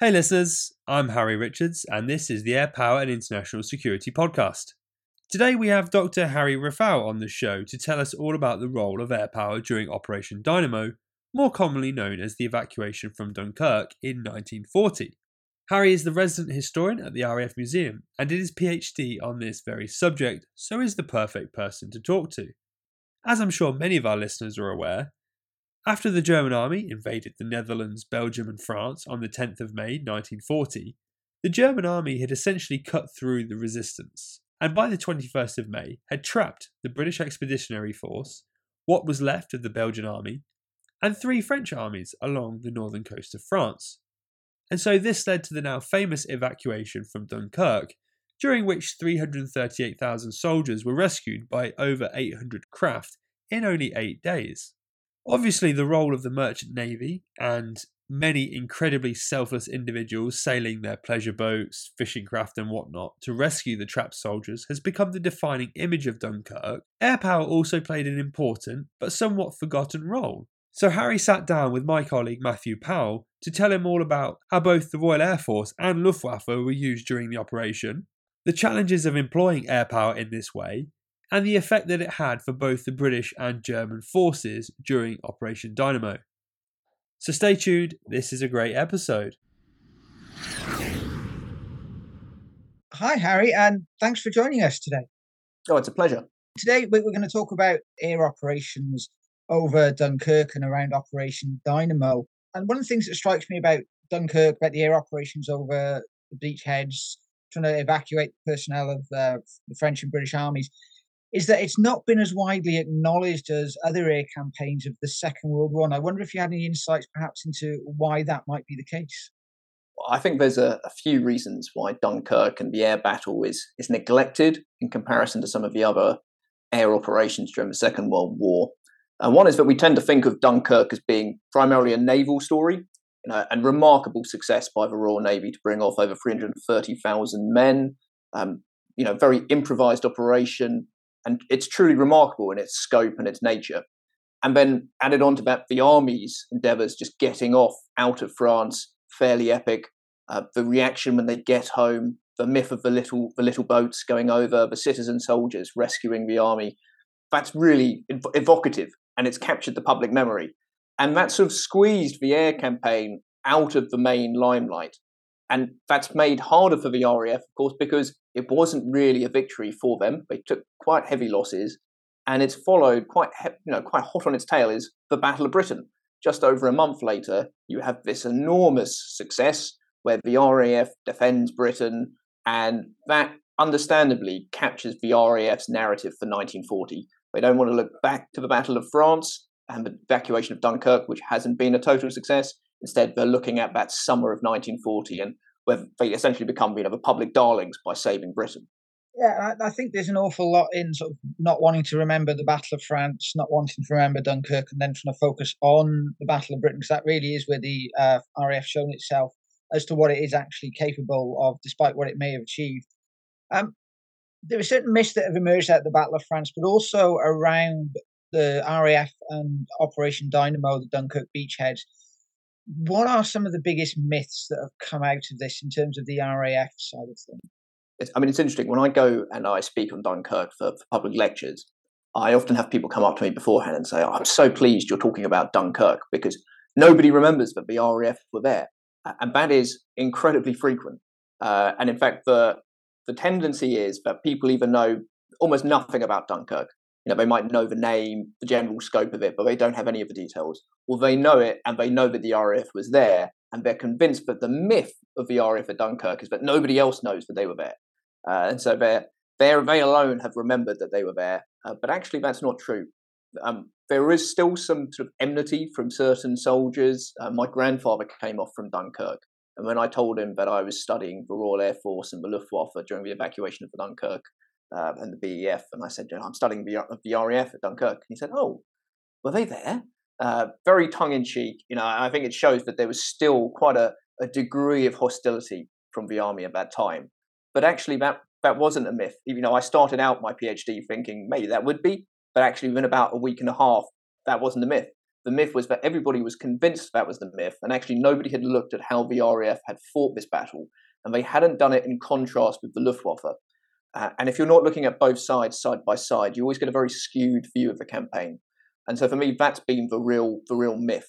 Hey, listeners, I'm Harry Richards, and this is the Air Power and International Security Podcast. Today, we have Dr. Harry Raffal on the show to tell us all about the role of air power during Operation Dynamo, more commonly known as the evacuation from Dunkirk in 1940. Harry is the resident historian at the RAF Museum and did his PhD on this very subject, so is the perfect person to talk to. As I'm sure many of our listeners are aware, after the German army invaded the Netherlands, Belgium, and France on the 10th of May 1940, the German army had essentially cut through the resistance, and by the 21st of May had trapped the British Expeditionary Force, what was left of the Belgian army, and three French armies along the northern coast of France. And so this led to the now famous evacuation from Dunkirk, during which 338,000 soldiers were rescued by over 800 craft in only eight days. Obviously, the role of the merchant navy and many incredibly selfless individuals sailing their pleasure boats, fishing craft, and whatnot to rescue the trapped soldiers has become the defining image of Dunkirk. Air power also played an important but somewhat forgotten role. So Harry sat down with my colleague Matthew Powell to tell him all about how both the Royal Air Force and Luftwaffe were used during the operation, the challenges of employing air power in this way, and the effect that it had for both the British and German forces during Operation Dynamo. So stay tuned, this is a great episode. Hi, Harry, and thanks for joining us today. Oh, it's a pleasure. Today, we're going to talk about air operations over Dunkirk and around Operation Dynamo. And one of the things that strikes me about Dunkirk, about the air operations over the beachheads, trying to evacuate the personnel of uh, the French and British armies, is that it's not been as widely acknowledged as other air campaigns of the Second World War. And I wonder if you had any insights perhaps into why that might be the case. I think there's a, a, few reasons why Dunkirk and the air battle is, is neglected in comparison to some of the other air operations during the Second World War. And one is that we tend to think of Dunkirk as being primarily a naval story, you know, and remarkable success by the Royal Navy to bring off over 330,000 men. Um, you know, very improvised operation, and it's truly remarkable in its scope and its nature. And then added on to that, the army's endeavours just getting off out of France, fairly epic. Uh, the reaction when they get home, the myth of the little the little boats going over, the citizen soldiers rescuing the army, that's really ev- evocative, and it's captured the public memory. And that sort of squeezed the air campaign out of the main limelight. And that's made harder for the RAF, of course, because it wasn't really a victory for them. They took quite heavy losses, and it's followed quite, he- you know, quite hot on its tail is the Battle of Britain. Just over a month later, you have this enormous success where the RAF defends Britain, and that understandably captures the RAF's narrative for 1940. They don't want to look back to the Battle of France and the evacuation of Dunkirk, which hasn't been a total success. Instead, they're looking at that summer of 1940 and where they essentially become, you know, the public darlings by saving Britain. Yeah, I, I, think there's an awful lot in sort of not wanting to remember the Battle of France, not wanting to remember Dunkirk, and then trying to focus on the Battle of Britain, because that really is where the uh, RAF shown itself as to what it is actually capable of, despite what it may have achieved. Um, there are certain myths that have emerged out of the Battle of France, but also around the RAF and Operation Dynamo, the Dunkirk beachheads what are some of the biggest myths that have come out of this in terms of the RAF side of things? It's, I mean, it's interesting. When I go and I speak on Dunkirk for, for, public lectures, I often have people come up to me beforehand and say, oh, I'm so pleased you're talking about Dunkirk because nobody remembers that the RAF were there. And that is incredibly frequent. Uh, and in fact, the, the tendency is that people even know almost nothing about Dunkirk. You know, they might know the name, the general scope of it, but they don't have any of the details. Well, they know it, and they know that the RAF was there, and they're convinced that the myth of the RAF at Dunkirk is that nobody else knows that they were there, uh, and so they they they alone have remembered that they were there. Uh, but actually, that's not true. Um, there is still some sort of enmity from certain soldiers. Uh, my grandfather came off from Dunkirk, and when I told him that I was studying the Royal Air Force and the Luftwaffe during the evacuation of Dunkirk, uh, and the BEF, and I said, I'm studying the, RAF at Dunkirk. And he said, Oh, were they there? Uh, very tongue in cheek. You know, I think it shows that there was still quite a, a degree of hostility from the army at that time. But actually, that that wasn't a myth. You know, I started out my PhD thinking maybe that would be, but actually, within about a week and a half, that wasn't a myth. the myth was that everybody was convinced that was the myth, and actually nobody had looked at how the RAF had fought this battle, and they hadn't done it in contrast with the Luftwaffe. Uh, and if you're not looking at both sides side by side, you always get a very skewed view of the campaign. And so for me, that's been the real the real myth.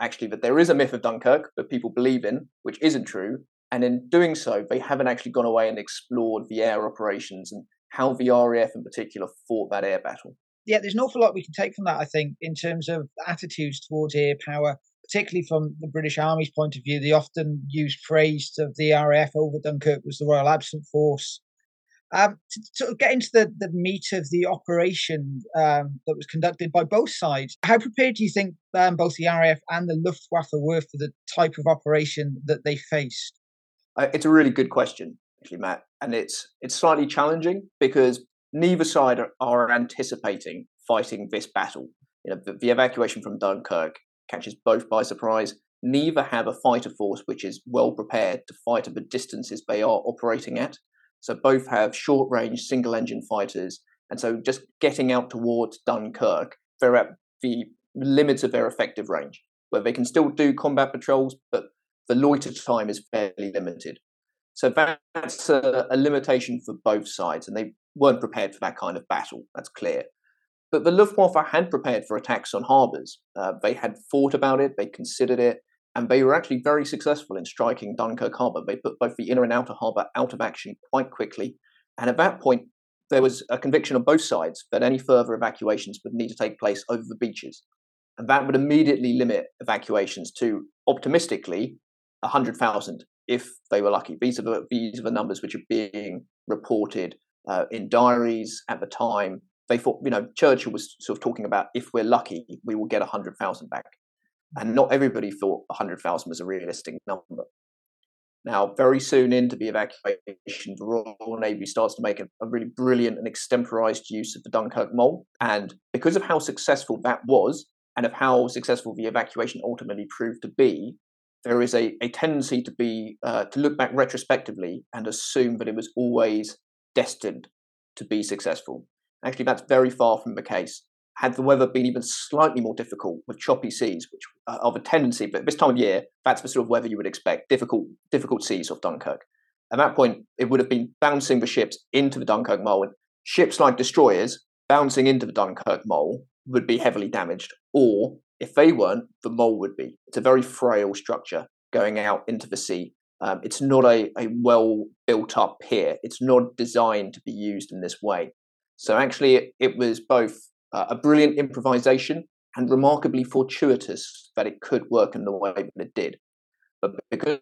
Actually, that there is a myth of Dunkirk that people believe in, which isn't true. And in doing so, they haven't actually gone away and explored the air operations and how the RAF in particular fought that air battle yeah, there's an awful lot we can take from that, I think, in terms of attitudes towards air power, particularly from the British Army's point of view. The often used phrase of the RAF over Dunkirk was the Royal Absent Force. Um, to of get into the, the meat of the operation um, that was conducted by both sides, how prepared do you think um, both the RAF and the Luftwaffe were for the type of operation that they faced? Uh, it's a really good question, actually, Matt, and it's it's slightly challenging because neither side are, are anticipating fighting this battle. You know, the, the evacuation from Dunkirk catches both by surprise. Neither have a fighter force which is well prepared to fight at the distances they are operating at. So both have short range single engine fighters. And so just getting out towards Dunkirk, they're at the limits of their effective range, where they can still do combat patrols, but the loiter time is fairly limited. So that's a, a, limitation for both sides, and they weren't prepared for that kind of battle. That's clear. But the Luftwaffe had prepared for attacks on harbours. Uh, they had thought about it, they considered it, and they were actually very successful in striking Dunkirk harbour. They put both the inner and outer harbour out of action quite quickly. And at that point, there was a conviction on both sides that any further evacuations would need to take place over the beaches. And that would immediately limit evacuations to, optimistically, 100,000 if they were lucky. These are the, these are the numbers which are being reported uh, in diaries at the time. They thought, you know, Churchill was sort of talking about if we're lucky, we will get 100,000 back. And not everybody thought 100,000 was a realistic number. Now, very soon into the evacuation, the Royal Navy starts to make a, a really brilliant and extemporized use of the Dunkirk Mole. And because of how successful that was, and of how successful the evacuation ultimately proved to be, there is a, a tendency to be uh, to look back retrospectively and assume that it was always destined to be successful. Actually, that's very far from the case. Had the weather been even slightly more difficult with choppy seas, which are of a tendency, but this time of year, that's the sort of weather you would expect difficult, difficult seas off Dunkirk. At that point, it would have been bouncing the ships into the Dunkirk mole. And ships like destroyers bouncing into the Dunkirk mole would be heavily damaged, or if they weren't, the mole would be. It's a very frail structure going out into the sea. Um, it's not a, a well built up pier. It's not designed to be used in this way. So actually, it, it was both uh, a brilliant improvisation and remarkably fortuitous that it could work in the way that it did. But because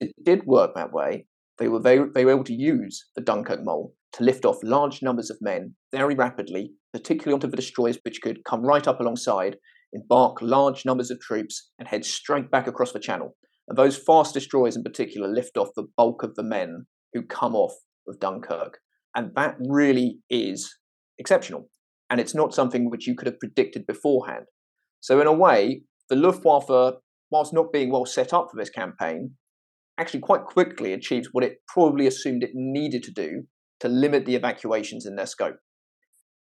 it did work that way, they were, they, they were able to use the Dunkirk mole to lift off large numbers of men very rapidly, particularly onto the destroyers, which could come right up alongside embark large numbers of troops, and head straight back across the channel. And those fast destroyers in particular lift off the bulk of the men who come off of Dunkirk. And that really is exceptional. And it's not something which you could have predicted beforehand. So, in a way, the Luftwaffe, whilst not being well set up for this campaign, actually quite quickly achieved what it probably assumed it needed to do to limit the evacuations in their scope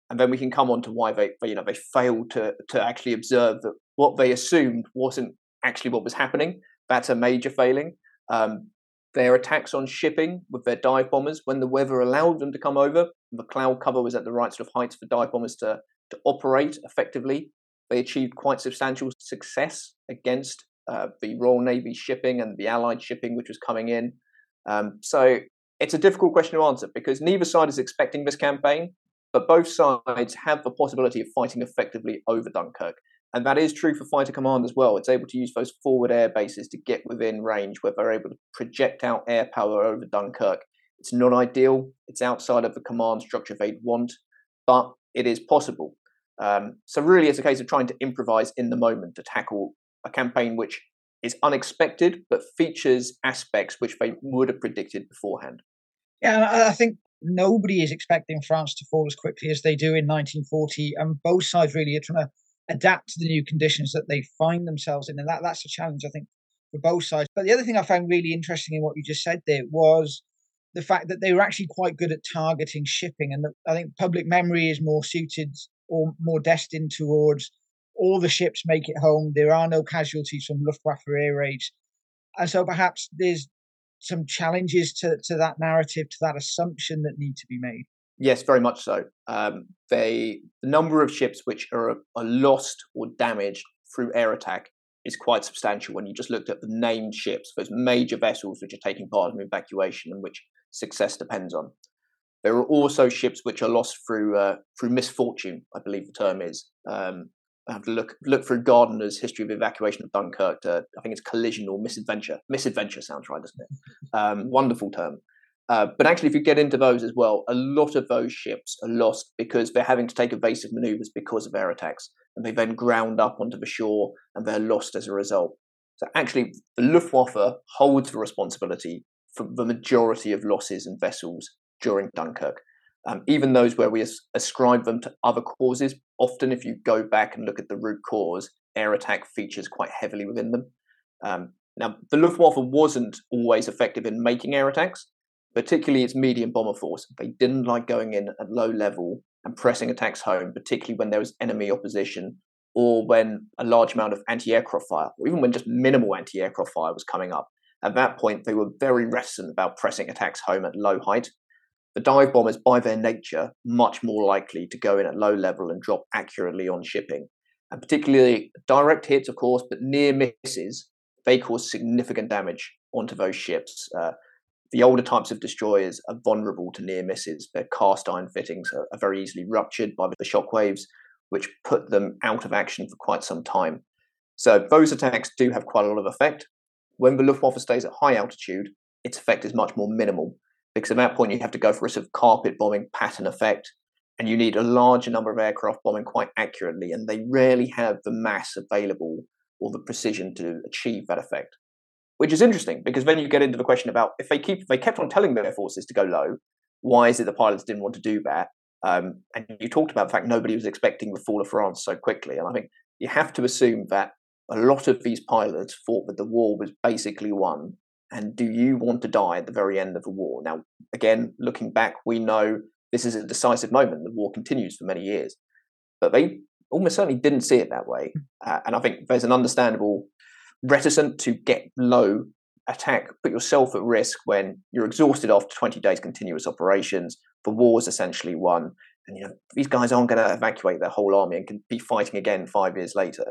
and then we can come on to why they, you know they failed to to actually observe that what they assumed wasn't actually what was happening. That's a major failing. Um, their attacks on shipping with their dive bombers, when the weather allowed them to come over, the cloud cover was at the right sort of heights for dive bombers to to operate effectively. They achieved quite substantial success against uh, the Royal Navy shipping and the Allied shipping which was coming in. Um, so it's a difficult question to answer because neither side is expecting this campaign. But both sides have the possibility of fighting effectively over Dunkirk. And that is true for Fighter Command as well. It's able to use those forward air bases to get within range where they're able to project out air power over Dunkirk. It's not ideal, it's outside of the command structure they'd want, but it is possible. Um, so, really, it's a case of trying to improvise in the moment to tackle a campaign which is unexpected but features aspects which they would have predicted beforehand. Yeah, I think nobody is expecting France to fall as quickly as they do in 1940, and both sides really are trying to adapt to the new conditions that they find themselves in, and that that's a challenge I think for both sides. But the other thing I found really interesting in what you just said there was the fact that they were actually quite good at targeting shipping, and I think public memory is more suited or more destined towards all the ships make it home. There are no casualties from Luftwaffe air raids. And so perhaps there's some challenges to, to that narrative, to that assumption that need to be made. Yes, very much so. Um, they, the number of ships which are, are lost or damaged through air attack is quite substantial when you just looked at the named ships, those major vessels which are taking part in evacuation and which success depends on. There are also ships which are lost through uh, through misfortune, I believe the term is. Um, I have to look look through Gardner's history of evacuation of Dunkirk. To, I think it's collision or misadventure. Misadventure sounds right, doesn't it? Um, wonderful term. Uh, but actually, if you get into those as well, a lot of those ships are lost because they're having to take evasive maneuvers because of air attacks, and they then ground up onto the shore and they're lost as a result. So actually, the Luftwaffe holds the responsibility for the majority of losses and vessels during Dunkirk. Um, even those where we as- ascribe them to other causes, often if you go back and look at the root cause, air attack features quite heavily within them. Um, now, the Luftwaffe wasn't always effective in making air attacks, particularly its medium bomber force. They didn't like going in at low level and pressing attacks home, particularly when there was enemy opposition or when a large amount of anti aircraft fire, or even when just minimal anti aircraft fire was coming up. At that point, they were very reticent about pressing attacks home at low height the dive bombers, by their nature, much more likely to go in at low level and drop accurately on shipping. And particularly direct hits, of course, but near misses, they cause significant damage onto those ships. Uh, the older types of destroyers are vulnerable to near misses. Their cast iron fittings are, are very easily ruptured by the shock waves, which put them out of action for quite some time. So those attacks do have quite a lot of effect. When the Luftwaffe stays at high altitude, its effect is much more minimal because at that point you have to go for a sort of carpet bombing pattern effect and you need a larger number of aircraft bombing quite accurately and they rarely have the mass available or the precision to achieve that effect. Which is interesting because then you get into the question about if they keep if they kept on telling their forces to go low why is it the pilots didn't want to do that? Um, and you talked about the fact nobody was expecting the fall of france so quickly and i think you have to assume that a lot of these pilots thought that the war was basically won and do you want to die at the very end of a war? Now, again, looking back, we know this is a decisive moment. The war continues for many years, but they almost certainly didn't see it that way. Uh, and I think there's an understandable reticent to get low, attack, put yourself at risk when you're exhausted after 20 days continuous operations. The war is essentially won, and you know these guys aren't going to evacuate their whole army and can be fighting again five years later.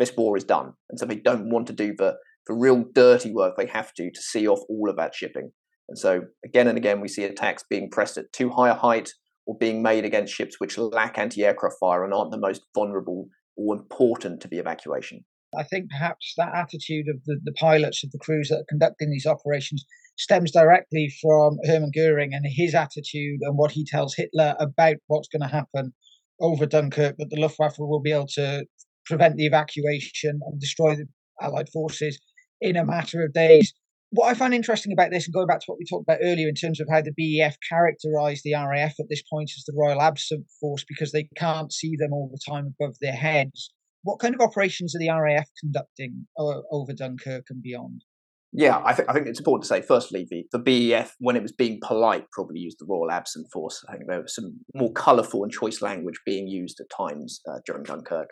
This war is done, and so they don't want to do the the real dirty work they have to to see off all of that shipping. And so again and again, we see attacks being pressed at too high a height or being made against ships which lack anti-aircraft fire and aren't the most vulnerable or important to the evacuation. I think perhaps that attitude of the, the pilots of the crews that are conducting these operations stems directly from Hermann Goering and his attitude and what he tells Hitler about what's going to happen over Dunkirk, that the Luftwaffe will be able to prevent the evacuation and destroy the Allied forces in a matter of days. What I find interesting about this, and going back to what we talked about earlier in terms of how the BEF characterised the RAF at this point as the Royal Absent Force because they can't see them all the time above their heads. What kind of operations are the RAF conducting uh, over Dunkirk and beyond? Yeah, I think I think it's important to say. Firstly, the, the BEF, when it was being polite, probably used the Royal Absent Force. I think there was some more colourful and choice language being used at times uh, during Dunkirk.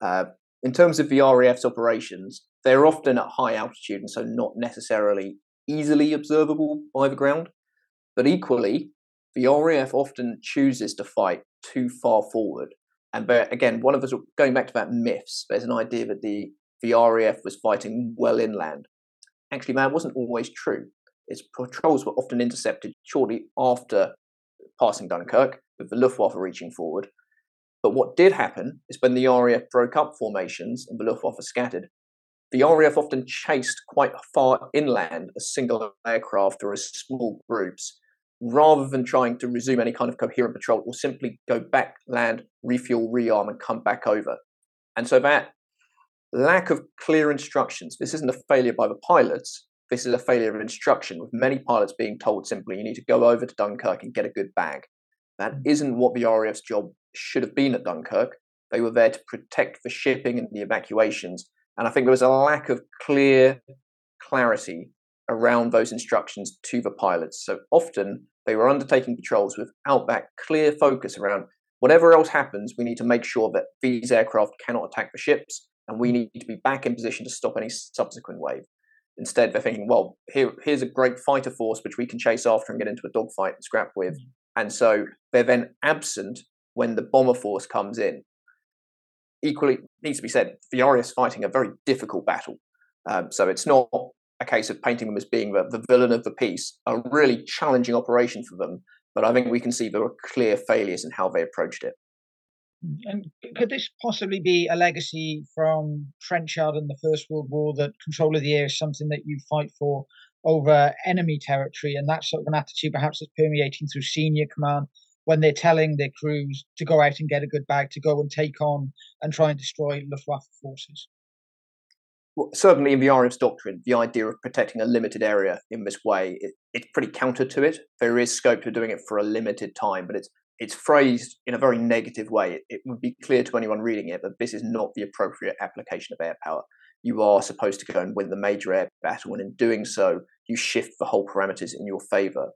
Uh, in terms of the RAF's operations, they're often at high altitude and so not necessarily easily observable by the ground. But equally, the RAF often chooses to fight too far forward. And again, one of us going back to that myths, there's an idea that the, the RAF was fighting well inland. Actually, that wasn't always true. Its patrols were often intercepted shortly after passing Dunkirk, with the Luftwaffe reaching forward, but what did happen is when the RAF broke up formations and the Luftwaffe scattered, the RAF often chased quite far inland as single aircraft or as small groups, rather than trying to resume any kind of coherent patrol or simply go back, land, refuel, rearm, and come back over. And so that lack of clear instructions, this isn't a failure by the pilots, this is a failure of instruction, with many pilots being told simply, you need to go over to Dunkirk and get a good bag. That mm. isn't what the RAF's job should have been at Dunkirk. They were there to protect the shipping and the evacuations. And I think there was a lack of clear clarity around those instructions to the pilots. So often they were undertaking patrols without that clear focus around whatever else happens, we need to make sure that these aircraft cannot attack the ships, and we need to be back in position to stop any subsequent wave. Instead, they're thinking, well, here, here's a great fighter force which we can chase after and get into a dogfight and scrap with. Mm. And so they're then absent when the bomber force comes in. Equally, needs to be said, the RAF fighting a very difficult battle. Um, so it's not a case of painting them as being the, the villain of the piece, a really challenging operation for them. But I think we can see there were clear failures in how they approached it. Mm, and could this possibly be a legacy from Trenchard and the First World War that control of the air is something that you fight for over enemy territory, and that's sort of an attitude perhaps that's permeating through senior command when they're telling their crews to go out and get a good bag, to go and take on and try and destroy Luftwaffe forces? Well, certainly in the RAF's doctrine, the idea of protecting a limited area in this way, it, it's pretty counter to it. There is scope for doing it for a limited time, but it's it's phrased in a very negative way. It, it would be clear to anyone reading it that this is not the appropriate application of air power. You are supposed to go and win the major air battle, and in doing so, you shift the whole parameters in your favour.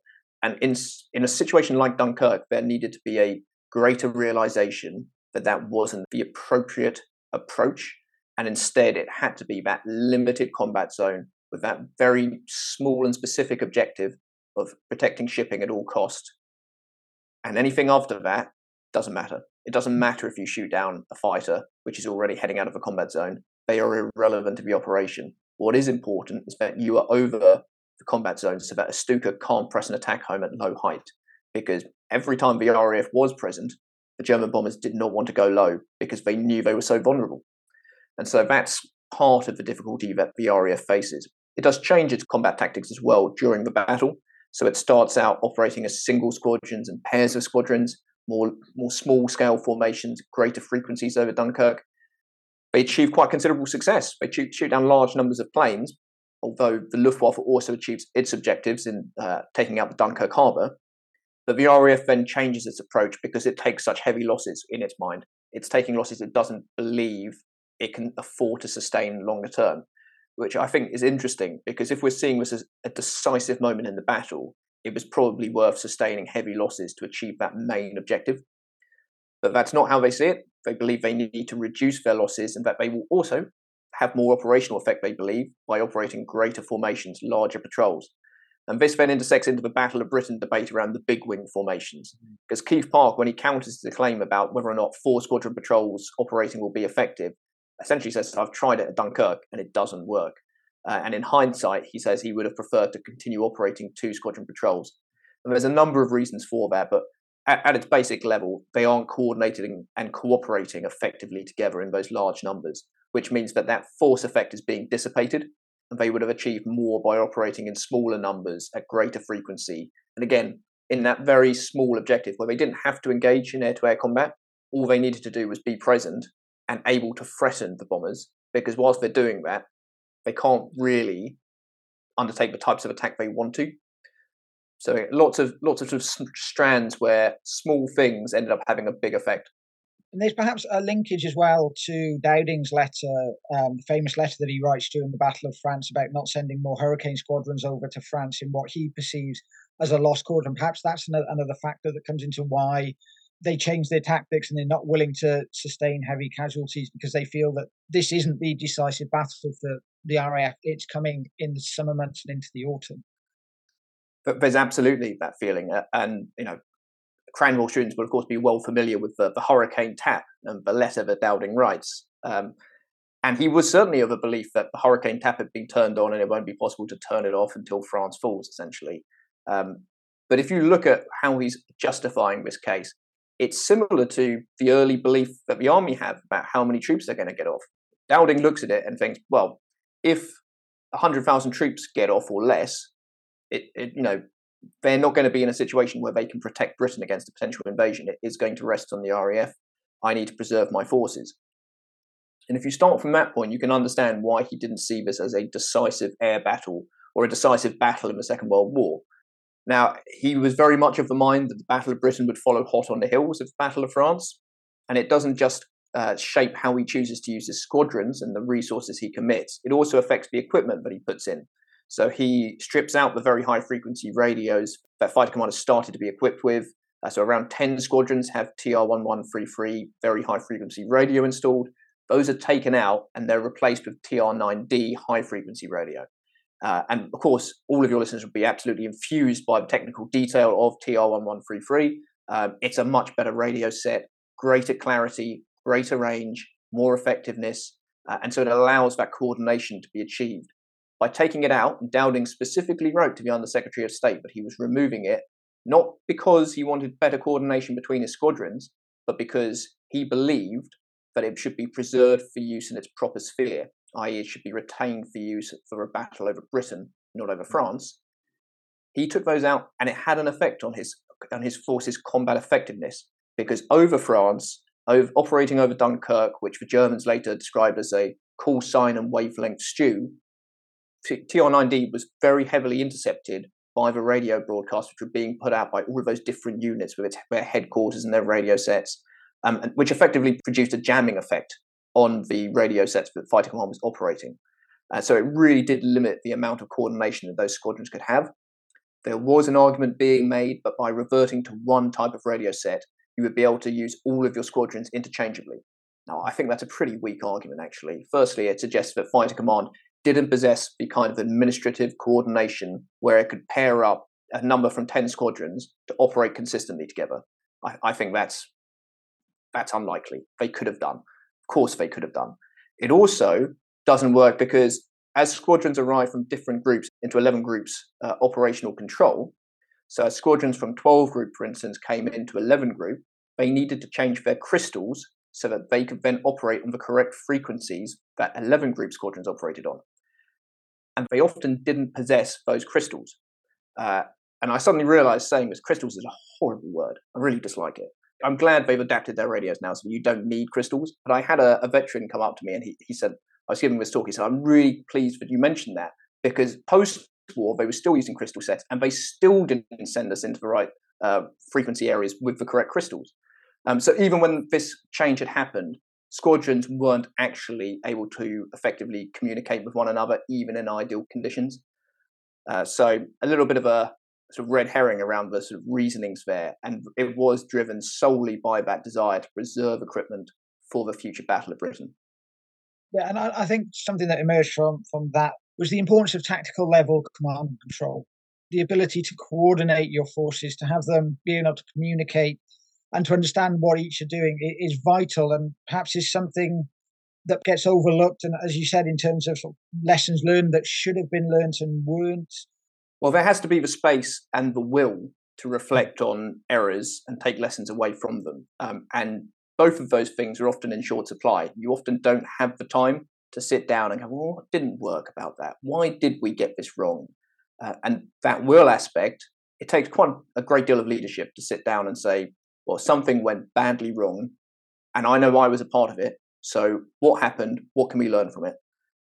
And in in a situation like Dunkirk, there needed to be a greater realization that that wasn't the appropriate approach, and instead it had to be that limited combat zone with that very small and specific objective of protecting shipping at all cost and anything after that doesn't matter. It doesn't matter if you shoot down a fighter, which is already heading out of a combat zone. They are irrelevant to the operation. What is important is that you are over the combat zone so that a Stuka can't press an attack home at low height. Because every time the RAF was present, the German bombers did not want to go low because they knew they were so vulnerable. And so that's part of the difficulty that the RAF faces. It does change its combat tactics as well during the battle. So it starts out operating as single squadrons and pairs of squadrons, more, more small scale formations, greater frequencies over Dunkirk. They achieve quite considerable success. They shoot, shoot down large numbers of planes, although the Luftwaffe also achieves its objectives in uh, taking out the Dunkirk harbour. The RAF then changes its approach because it takes such heavy losses in its mind. It's taking losses it doesn't believe it can afford to sustain longer term which I think is interesting because if we're seeing this as a decisive moment in the battle, it was probably worth sustaining heavy losses to achieve that main objective. But that's not how they see it. They believe they need to reduce their losses and that they will also have more operational effect, they believe, by operating greater formations, larger patrols. And this then intersects into the Battle of Britain debate around the big wing formations. Because mm-hmm. Keith Park, when he counters the claim about whether or not four squadron patrols operating will be effective, essentially says, I've tried it at Dunkirk and it doesn't work. Uh, and in hindsight, he says he would have preferred to continue operating two squadron patrols. And there's a number of reasons for that, but at, at its basic level, they aren't coordinating and cooperating effectively together in those large numbers, which means that that force effect is being dissipated. And they would have achieved more by operating in smaller numbers at greater frequency. And again, in that very small objective where they didn't have to engage in air to air combat, all they needed to do was be present and able to threaten the bombers because whilst they're doing that, they can't really undertake the types of attack they want to. So lots of lots of, sort of strands where small things ended up having a big effect. And there's perhaps a linkage as well to Dowding's letter, um, famous letter that he writes during the Battle of France about not sending more Hurricane squadrons over to France in what he perceives as a lost cause. And perhaps that's another, another factor that comes into why they change their tactics and they're not willing to sustain heavy casualties because they feel that this isn't the decisive battle for the RAF. It's coming in the summer months and into the autumn. But there's absolutely that feeling, uh, and you know, Cranwell students will of course be well familiar with the, the hurricane tap and the letter that Dowding writes. Um, and he was certainly of a belief that the hurricane tap had been turned on and it won't be possible to turn it off until France falls, essentially. Um, but if you look at how he's justifying this case, it's similar to the early belief that the army have about how many troops they're going to get off. Dowding looks at it and thinks, well, if 100,000 troops get off or less, it, it, you know, they're not going to be in a situation where they can protect Britain against a potential invasion. It is going to rest on the RAF. I need to preserve my forces. And if you start from that point, you can understand why he didn't see this as a decisive air battle or a decisive battle in the Second World War. Now, he was very much of the mind that the Battle of Britain would follow hot on the heels of the Battle of France. And it doesn't just uh, shape how he chooses to use his squadrons and the resources he commits, it also affects the equipment that he puts in. So he strips out the very high frequency radios that fighter commanders started to be equipped with. Uh, so around 10 squadrons have TR1133 very high frequency radio installed. Those are taken out and they're replaced with TR9D high frequency radio. Uh, and of course, all of your listeners will be absolutely infused by the technical detail of TR1133. Um, it's a much better radio set, greater clarity, greater range, more effectiveness, uh, and so it allows that coordination to be achieved. By taking it out, Dowding specifically wrote to the Under Secretary of State that he was removing it not because he wanted better coordination between his squadrons, but because he believed that it should be preserved for use in its proper sphere, i.e., it should be retained for use for a battle over Britain, not over mm-hmm. France. He took those out, and it had an effect on his on his forces' combat effectiveness because over France, over, operating over Dunkirk, which the Germans later described as a call sign and wavelength stew, TR9D was very heavily intercepted by the radio broadcasts, which were being put out by all of those different units with their headquarters and their radio sets, um, which effectively produced a jamming effect on the radio sets that Fighter Command was operating. Uh, so it really did limit the amount of coordination that those squadrons could have. There was an argument being made, but by reverting to one type of radio set, you would be able to use all of your squadrons interchangeably. Now, I think that's a pretty weak argument, actually. Firstly, it suggests that Fighter Command didn't possess the kind of administrative coordination where it could pair up a number from 10 squadrons to operate consistently together. I, I think that's that's unlikely. They could have done. Of course, they could have done. It also doesn't work because as squadrons arrive from different groups into 11 groups uh, operational control, so as squadrons from 12 group, for instance, came into 11 group, they needed to change their crystals so that they could then operate on the correct frequencies that 11 group squadrons operated on and they often didn't possess those crystals. Uh, and I suddenly realized saying this crystals is a horrible word. I really dislike it. I'm glad they've adapted their radios now so you don't need crystals. But I had a, a veteran come up to me and he, he said, I was giving this talk, he said, I'm really pleased that you mentioned that because post war they were still using crystal sets and they still didn't send us into the right uh, frequency areas with the correct crystals. Um, so even when this change had happened, squadrons weren't actually able to effectively communicate with one another, even in ideal conditions. Uh, so a little bit of a sort of red herring around the sort of reasonings there, and it was driven solely by that desire to preserve equipment for the future Battle of Britain. Yeah, and I, I think something that emerged from from that was the importance of tactical level command and control, the ability to coordinate your forces, to have them being able to communicate and to understand what each are doing is vital and perhaps is something that gets overlooked. And as you said, in terms of lessons learned that should have been learned and weren't. Well, there has to be the space and the will to reflect on errors and take lessons away from them. Um, and both of those things are often in short supply. You often don't have the time to sit down and go, well, what didn't work about that? Why did we get this wrong? Uh, and that will aspect, it takes quite a great deal of leadership to sit down and say, well, something went badly wrong, and I know I was a part of it. So what happened? What can we learn from it?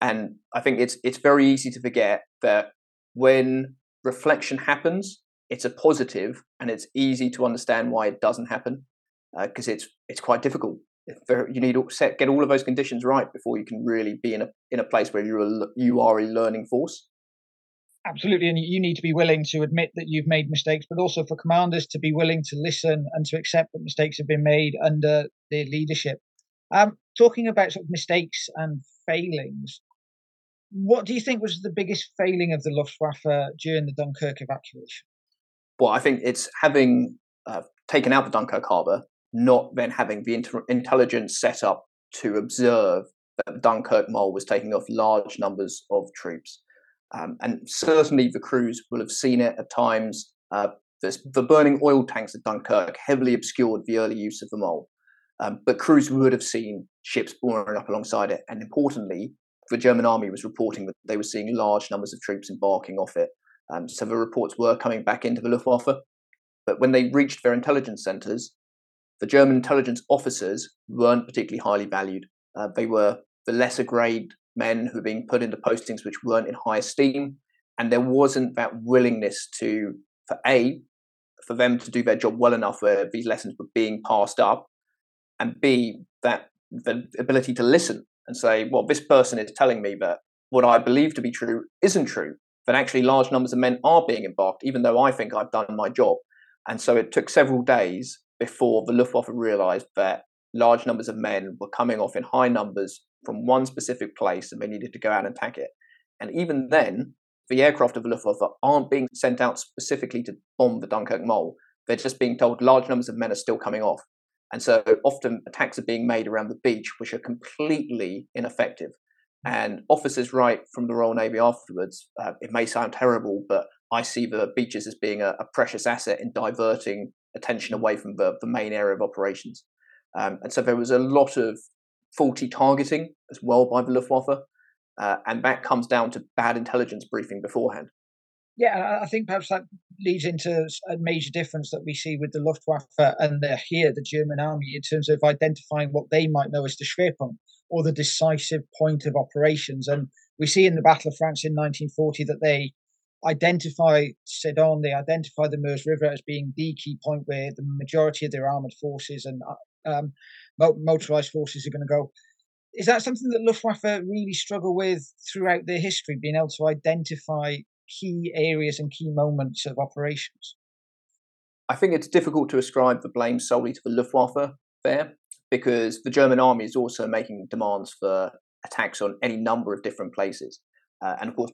And I think it's it's very easy to forget that when reflection happens, it's a positive, and it's easy to understand why it doesn't happen because uh, it's it's quite difficult. you need to set, get all of those conditions right before you can really be in a in a place where you're you are a learning force. Absolutely, and you need to be willing to admit that you've made mistakes, but also for commanders to be willing to listen and to accept that mistakes have been made under their leadership. Um, talking about sort of mistakes and failings, what do you think was the biggest failing of the Luftwaffe during the Dunkirk evacuation? Well, I think it's having uh, taken out the Dunkirk harbour, not then having the inter- intelligence set up to observe that Dunkirk mole was taking off large numbers of troops. Um, and certainly the crews will have seen it at times. Uh, the burning oil tanks at Dunkirk heavily obscured the early use of the mole. Um, but crews would have seen ships mooring up alongside it. And importantly, the German army was reporting that they were seeing large numbers of troops embarking off it. Um, so the reports were coming back into the Luftwaffe. But when they reached their intelligence centres, the German intelligence officers weren't particularly highly valued. Uh, they were the lesser grade men who were being put into postings which weren't in high esteem, and there wasn't that willingness to, for a, for them to do their job well enough where these lessons were being passed up, and b, that the ability to listen and say, well, this person is telling me that what I believe to be true isn't true. That actually large numbers of men are being embarked, even though I think I've done my job. And so it took several days before the Luftwaffe realized that large numbers of men were coming off in high numbers from one specific place and they needed to go out and attack it. And even then, the aircraft of the Luftwaffe aren't being sent out specifically to bomb the Dunkirk mole. They're just being told large numbers of men are still coming off. And so often attacks are being made around the beach, which are completely ineffective. And officers write from the Royal Navy afterwards, uh, it may sound terrible, but I see the beaches as being a, a precious asset in diverting attention away from the, the main area of operations. Um, and so there was a lot of faulty targeting as well by the Luftwaffe. Uh, and that comes down to bad intelligence briefing beforehand. Yeah, I think perhaps that leads into a major difference that we see with the Luftwaffe and the, here, the German army, in terms of identifying what they might know as the Schwerpunkt or the decisive point of operations. And we see in the Battle of France in 1940 that they identify Sedan, they identify the Meuse River as being the key point where the majority of their armored forces and uh, um, motorized forces are going to go. Is that something that Luftwaffe really struggle with throughout their history, being able to identify key areas and key moments of operations? I think it's difficult to ascribe the blame solely to the Luftwaffe there because the German army is also making demands for attacks on any number of different places. Uh, and of course,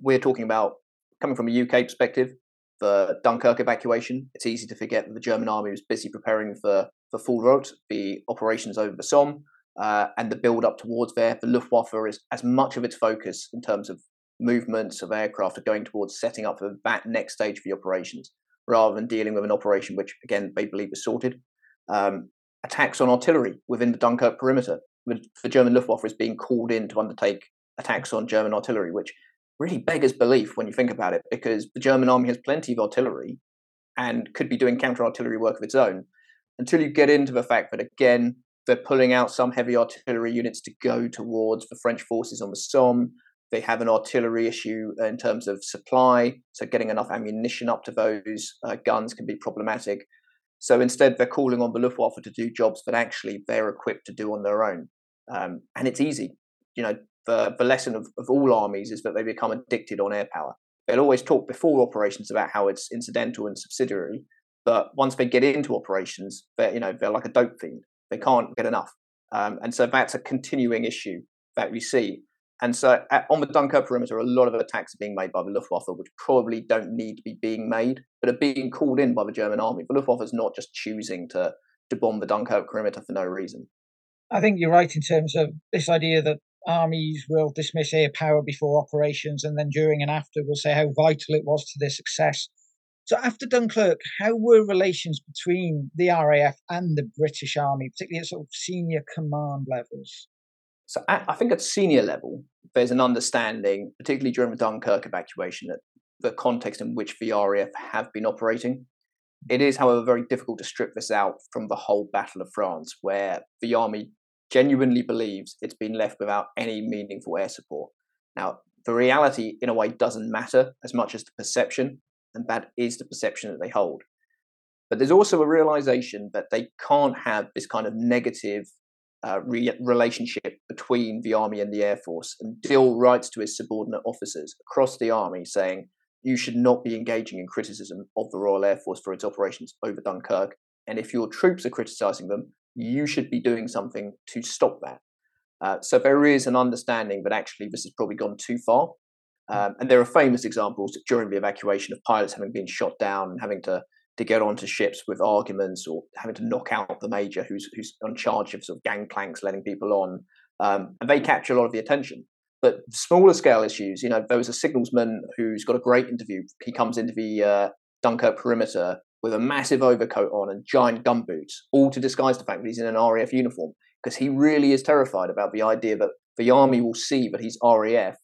we're talking about coming from a UK perspective, the Dunkirk evacuation. It's easy to forget that the German army was busy preparing for for Fall Rot, the operations over the Somme, uh, and the build up towards there. The Luftwaffe is as much of its focus in terms of movements of aircraft are going towards setting up for that next stage of the operations rather than dealing with an operation which, again, they believe is sorted. Um, attacks on artillery within the Dunkirk perimeter. The German Luftwaffe is being called in to undertake attacks on German artillery, which really beggars belief when you think about it, because the German army has plenty of artillery and could be doing counter artillery work of its own. Until you get into the fact that, again, they're pulling out some heavy artillery units to go towards the French forces on the Somme. They have an artillery issue in terms of supply, so getting enough ammunition up to those uh, guns can be problematic. So instead, they're calling on the Luftwaffe to do jobs that actually they're equipped to do on their own. Um, and it's easy. You know, the, the lesson of, of all armies is that they become addicted on air power. They'll always talk before operations about how it's incidental and subsidiary, but once they get into operations, they're you know they're like a dope fiend. They can't get enough, um, and so that's a continuing issue that we see. And so at, on the Dunkirk perimeter, a lot of attacks are being made by the Luftwaffe, which probably don't need to be being made, but are being called in by the German army. The Luftwaffe is not just choosing to to bomb the Dunkirk perimeter for no reason. I think you're right in terms of this idea that armies will dismiss air power before operations and then during and after will say how vital it was to their success. So after Dunkirk, how were relations between the RAF and the British Army, particularly at sort of senior command levels? So I think at senior level, there's an understanding, particularly during the Dunkirk evacuation, that the context in which the RAF have been operating. It is, however, very difficult to strip this out from the whole Battle of France, where the army genuinely believes it's been left without any meaningful air support. Now, the reality, in a way, doesn't matter as much as the perception, and that is the perception that they hold. But there's also a realization that they can't have this kind of negative uh, re- relationship between the army and the air force. And Dill writes to his subordinate officers across the army saying, you should not be engaging in criticism of the Royal Air Force for its operations over Dunkirk. And if your troops are criticizing them, you should be doing something to stop that. Uh, so there is an understanding that actually this has probably gone too far. Um, and there are famous examples during the evacuation of pilots having been shot down and having to, to get onto ships with arguments or having to knock out the major who's, who's on charge of sort of gangplanks letting people on. Um, and they capture a lot of the attention. But smaller scale issues, you know, there was a signalsman who's got a great interview. He comes into the uh, Dunkirk perimeter with a massive overcoat on and giant gumboots, all to disguise the fact that he's in an RAF uniform, because he really is terrified about the idea that the army will see that he's RAF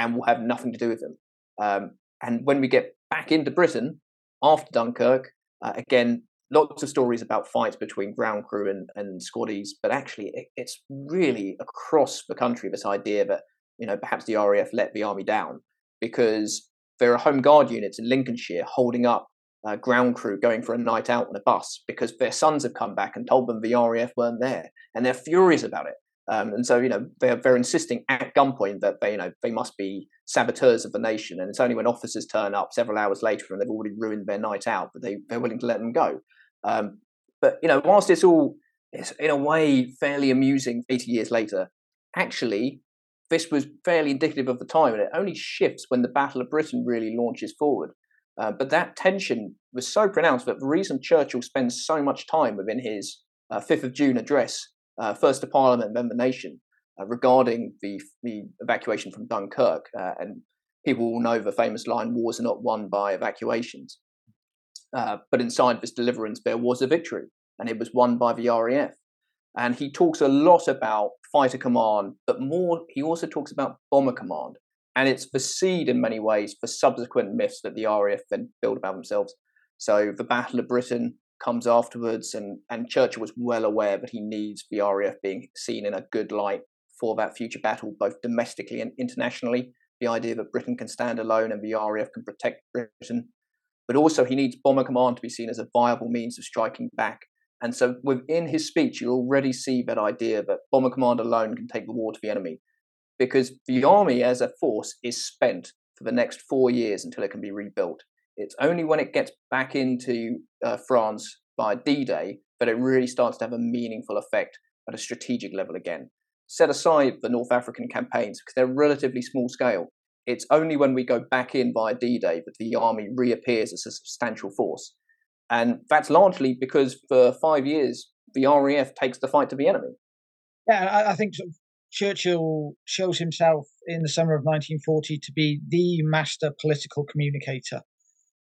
and will have nothing to do with them. Um, and when we get back into Britain after Dunkirk, uh, again, lots of stories about fights between ground crew and, and squaddies, but actually it, it's really across the country this idea that, you know, perhaps the RAF let the army down because there are home guard units in Lincolnshire holding up uh, ground crew going for a night out on a bus because their sons have come back and told them the RAF weren't there, and they're furious about it. Um, and so, you know, they're, they're insisting at gunpoint that they, you know, they must be saboteurs of the nation. And it's only when officers turn up several hours later and they've already ruined their night out that they, they're willing to let them go. Um, but, you know, whilst it's all, it's in a way fairly amusing 80 years later, actually, this was fairly indicative of the time. And it only shifts when the Battle of Britain really launches forward. Uh, but that tension was so pronounced that the reason Churchill spends so much time within his uh, 5th of June address uh, first to Parliament, then the nation, uh, regarding the, the evacuation from Dunkirk. Uh, and people will know the famous line, wars are not won by evacuations. Uh, but inside this deliverance, there was a victory, and it was won by the RAF. And he talks a lot about fighter command, but more, he also talks about bomber command. And it's the seed in many ways for subsequent myths that the RAF then build about themselves. So the Battle of Britain, comes afterwards, and, and Churchill was well aware that he needs the RAF being seen in a good light for that future battle, both domestically and internationally. The idea that Britain can stand alone and the RAF can protect Britain. But also, he needs Bomber Command to be seen as a viable means of striking back. And so, within his speech, you already see that idea that Bomber Command alone can take the war to the enemy. Because the army as a force is spent for the next four years until it can be rebuilt. It's only when it gets back into uh, France by D Day that it really starts to have a meaningful effect at a strategic level again. Set aside the North African campaigns because they're relatively small scale. It's only when we go back in by D Day that the army reappears as a substantial force. And that's largely because for five years, the RAF takes the fight to the enemy. Yeah, I think Churchill shows himself in the summer of 1940 to be the master political communicator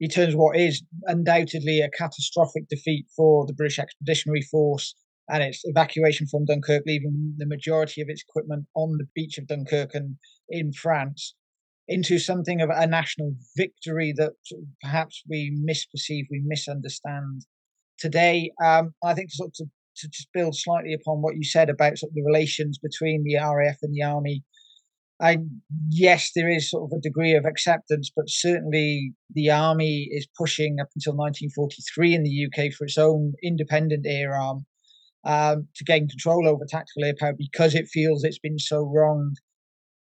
he turns what is undoubtedly a catastrophic defeat for the British Expeditionary Force and its evacuation from Dunkirk, leaving the majority of its equipment on the beach of Dunkirk and in France, into something of a national victory that perhaps we misperceive, we misunderstand. Today, um, I think sort of to, to just build slightly upon what you said about sort of the relations between the RAF and the army I yes, there is sort of a degree of acceptance, but certainly the army is pushing up until 1943 in the UK for its own independent air arm um, to gain control over tactical air power because it feels it's been so wronged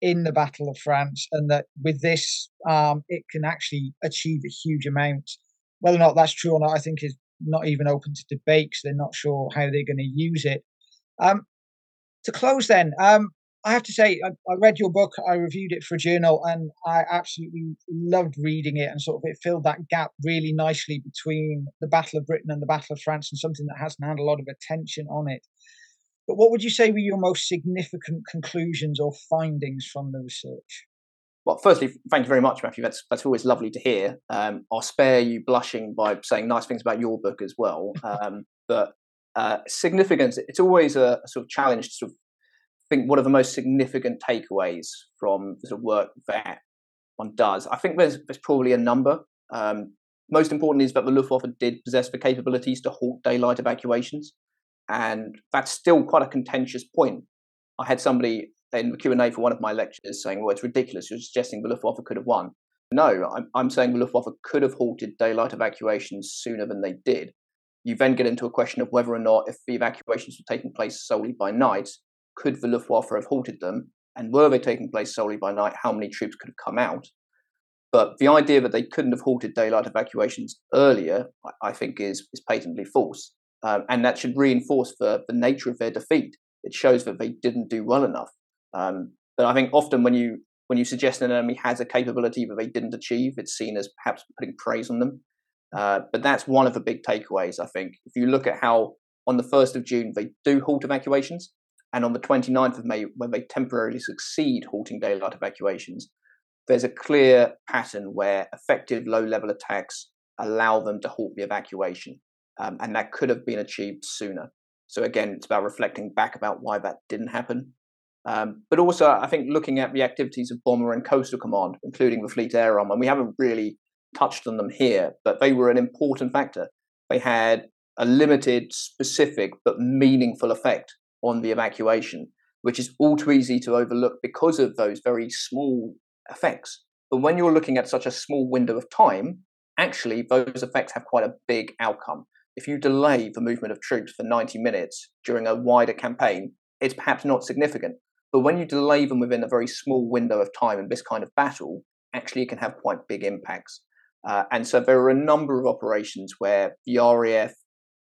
in the Battle of France, and that with this it can actually achieve a huge amount. Whether or not that's true or not, I think is not even open to debate because they're not sure how they're going to use it. Um, to close, then, um, I have to say, I, I, read your book, I reviewed it for a journal, and I absolutely loved reading it. And sort of it filled that gap really nicely between the Battle of Britain and the Battle of France, and something that hasn't had a lot of attention on it. But what would you say were your most significant conclusions or findings from the research? Well, firstly, thank you very much, Matthew. That's that's always lovely to hear. Um, I'll spare you blushing by saying nice things about your book as well. Um, but uh, significance, it's always a, a, sort of challenge to sort of think one of the most significant takeaways from the sort of work that one does, I think there's, there's probably a number. Um, most important is that the Luftwaffe did possess the capabilities to halt daylight evacuations, and that's still quite a contentious point. I had somebody in the Q and A for one of my lectures saying, "Well, it's ridiculous. You're suggesting the Luftwaffe could have won." No, I'm, I'm saying the Luftwaffe could have halted daylight evacuations sooner than they did. You then get into a question of whether or not, if the evacuations were taking place solely by night, could the Luftwaffe have halted them? And were they taking place solely by night? How many troops could have come out? But the idea that they couldn't have halted daylight evacuations earlier, I think, is, is patently false. Um, and that should reinforce the, the nature of their defeat. It shows that they didn't do well enough. Um, but I think often when you when you suggest an enemy has a capability that they didn't achieve, it's seen as perhaps putting praise on them. Uh, but that's one of the big takeaways, I think. If you look at how on the 1st of June they do halt evacuations, and on the 29th of May, when they temporarily succeed halting daylight evacuations, there's a clear pattern where effective low level attacks allow them to halt the evacuation. Um, and that could have been achieved sooner. So, again, it's about reflecting back about why that didn't happen. Um, but also, I think looking at the activities of Bomber and Coastal Command, including the Fleet Air Arm, and we haven't really touched on them here, but they were an important factor. They had a limited, specific, but meaningful effect on the evacuation, which is all too easy to overlook because of those very small effects. But when you're looking at such a small window of time, actually those effects have quite a big outcome. If you delay the movement of troops for 90 minutes during a wider campaign, it's perhaps not significant. But when you delay them within a very small window of time in this kind of battle, actually it can have quite big impacts. Uh, and so there are a number of operations where the RAF,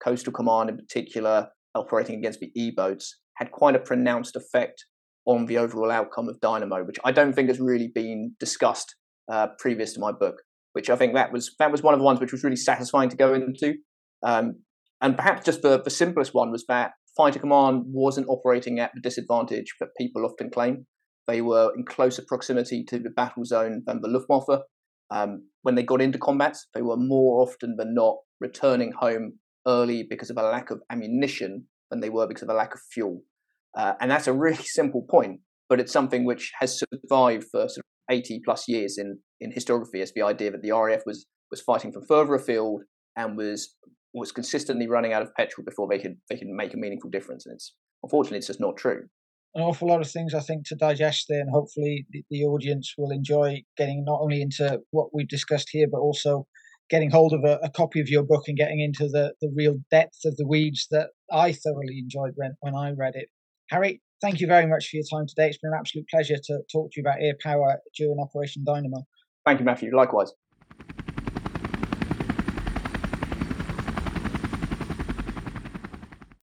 Coastal Command in particular, operating against the E boats, had quite a pronounced effect on the overall outcome of Dynamo, which I don't think has really been discussed uh, previous to my book. Which I think that was that was one of the ones which was really satisfying to go into. Um, and perhaps just the, the simplest one was that Fighter Command wasn't operating at the disadvantage that people often claim. They were in closer proximity to the battle zone than the Luftwaffe. Um, when they got into combat, they were more often than not returning home early because of a lack of ammunition than they were because of a lack of fuel. Uh, and that's a really simple point, but it's something which has survived for sort of 80 plus years in, in historiography as the idea that the RAF was, was fighting from further afield and was was consistently running out of petrol before they could they could make a meaningful difference. And it's unfortunately it's just not true. An awful lot of things I think to digest there, and hopefully the, the audience will enjoy getting not only into what we've discussed here, but also getting hold of a, a, copy of your book and getting into the, the real depth of the weeds that I thoroughly enjoyed when, when I read it. Harry, thank you very much for your time today. It's been an absolute pleasure to talk to you about air power during Operation Dynamo. Thank you, Matthew. Likewise.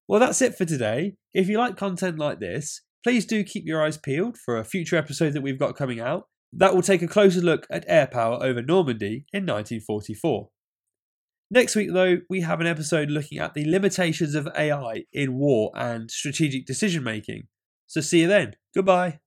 Well, that's it for today. If you like content like this, please do keep your eyes peeled for a future episode that we've got coming out. That will take a closer look at air power over Normandy in 1944. Next week, though, we have an episode looking at the limitations of AI in war and strategic decision making. So see you then. Goodbye.